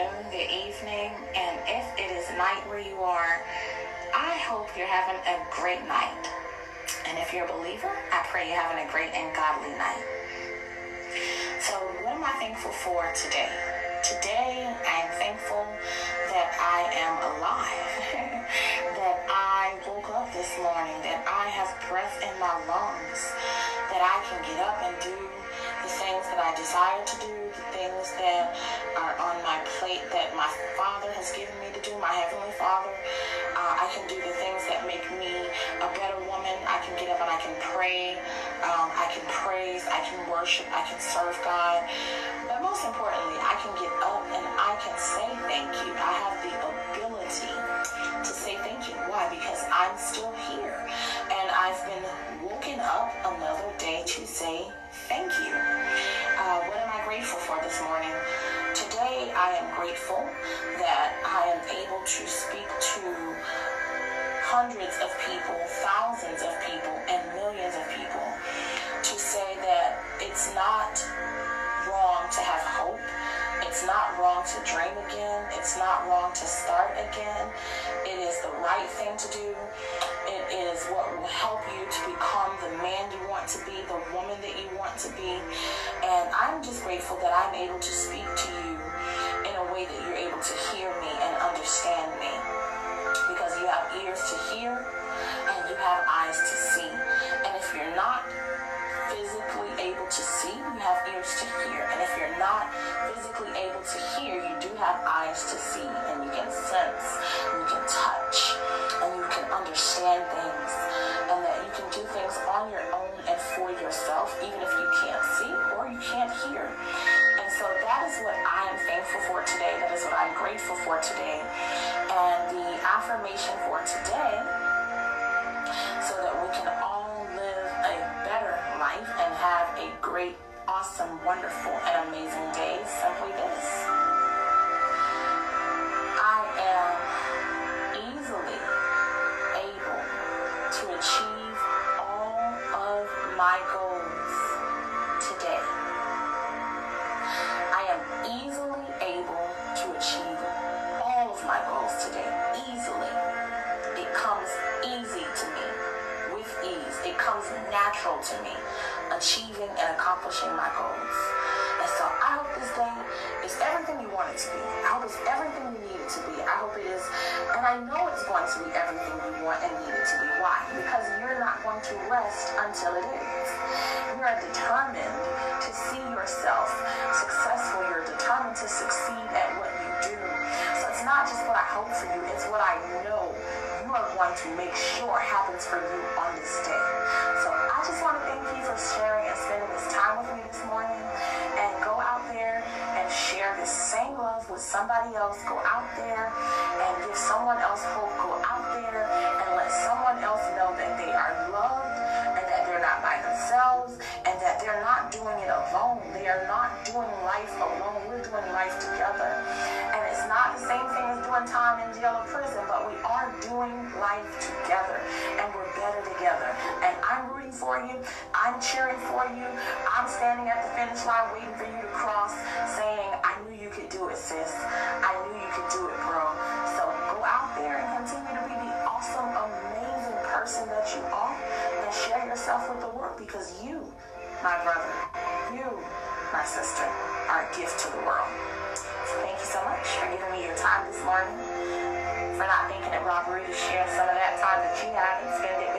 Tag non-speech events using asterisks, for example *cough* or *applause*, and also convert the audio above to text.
afternoon, evening, and if it is night where you are, I hope you're having a great night. And if you're a believer, I pray you're having a great and godly night. So, what am I thankful for today? Today, I am thankful that I am alive, *laughs* that I woke up this morning, that I have breath in my lungs, that I can get up and do the things that I desire to do, the things that are on my plate that my Father has given me to do, my Heavenly Father. Uh, I can do the things that make me a better woman. I can get up and I can pray. Um, I can praise. I can worship. I can serve God. But most importantly, I can get up and I can say thank you. I have the ability to say thank you. Why? Because I'm still here. And I've been woken up another day to say thank you. This morning? Today, I am grateful that I am able to speak to hundreds of people, thousands of people, and millions of people to say that it's not wrong to have hope. It's not wrong to dream again. It's not wrong to start again. It is the right thing to do. It is what will help you to become the man you want to be, the woman that you want to be. I'm just grateful that I'm able to speak to you in a way that you're able to hear me and understand me. Because you have ears to hear and you have eyes to see. And if you're not physically able to see, you have ears to hear. And if you're not physically able to hear, you do have eyes to see. And you can sense, and you can touch, and you can understand things. And that you can do things on your own and for yourself, even if for today, so that we can all live a better life and have a great, awesome, wonderful, and amazing day, simply this. I am easily able to achieve all of my goals today. I am easily able to achieve all of my goals today. Accomplishing my goals. And so I hope this day is everything you want it to be. I hope it's everything you need it to be. I hope it is, and I know it's going to be everything you want and need it to be. Why? Because you're not going to rest until it is. You are determined to see yourself successful. You're determined to succeed at what you do. So it's not just what I hope for you, it's what I know you are going to make sure happens for you on this day. With somebody else. Go out there and give someone else hope. Go out there and let someone else know that they are loved and that they're not by themselves and that they're not doing it alone. They are not doing life alone. We're doing life together. And it's not the same thing as doing time in jail or prison, but we are doing life together and we're better together. And I'm rooting for you. I'm cheering for you. I'm standing at the finish line waiting for you to cross saying, you could do it, sis. I knew you could do it, bro. So go out there and continue to be the awesome, amazing person that you are and share yourself with the world because you, my brother, you, my sister, are a gift to the world. So thank you so much for giving me your time this morning, for not thinking it robbery to share some of that time that you had and spend it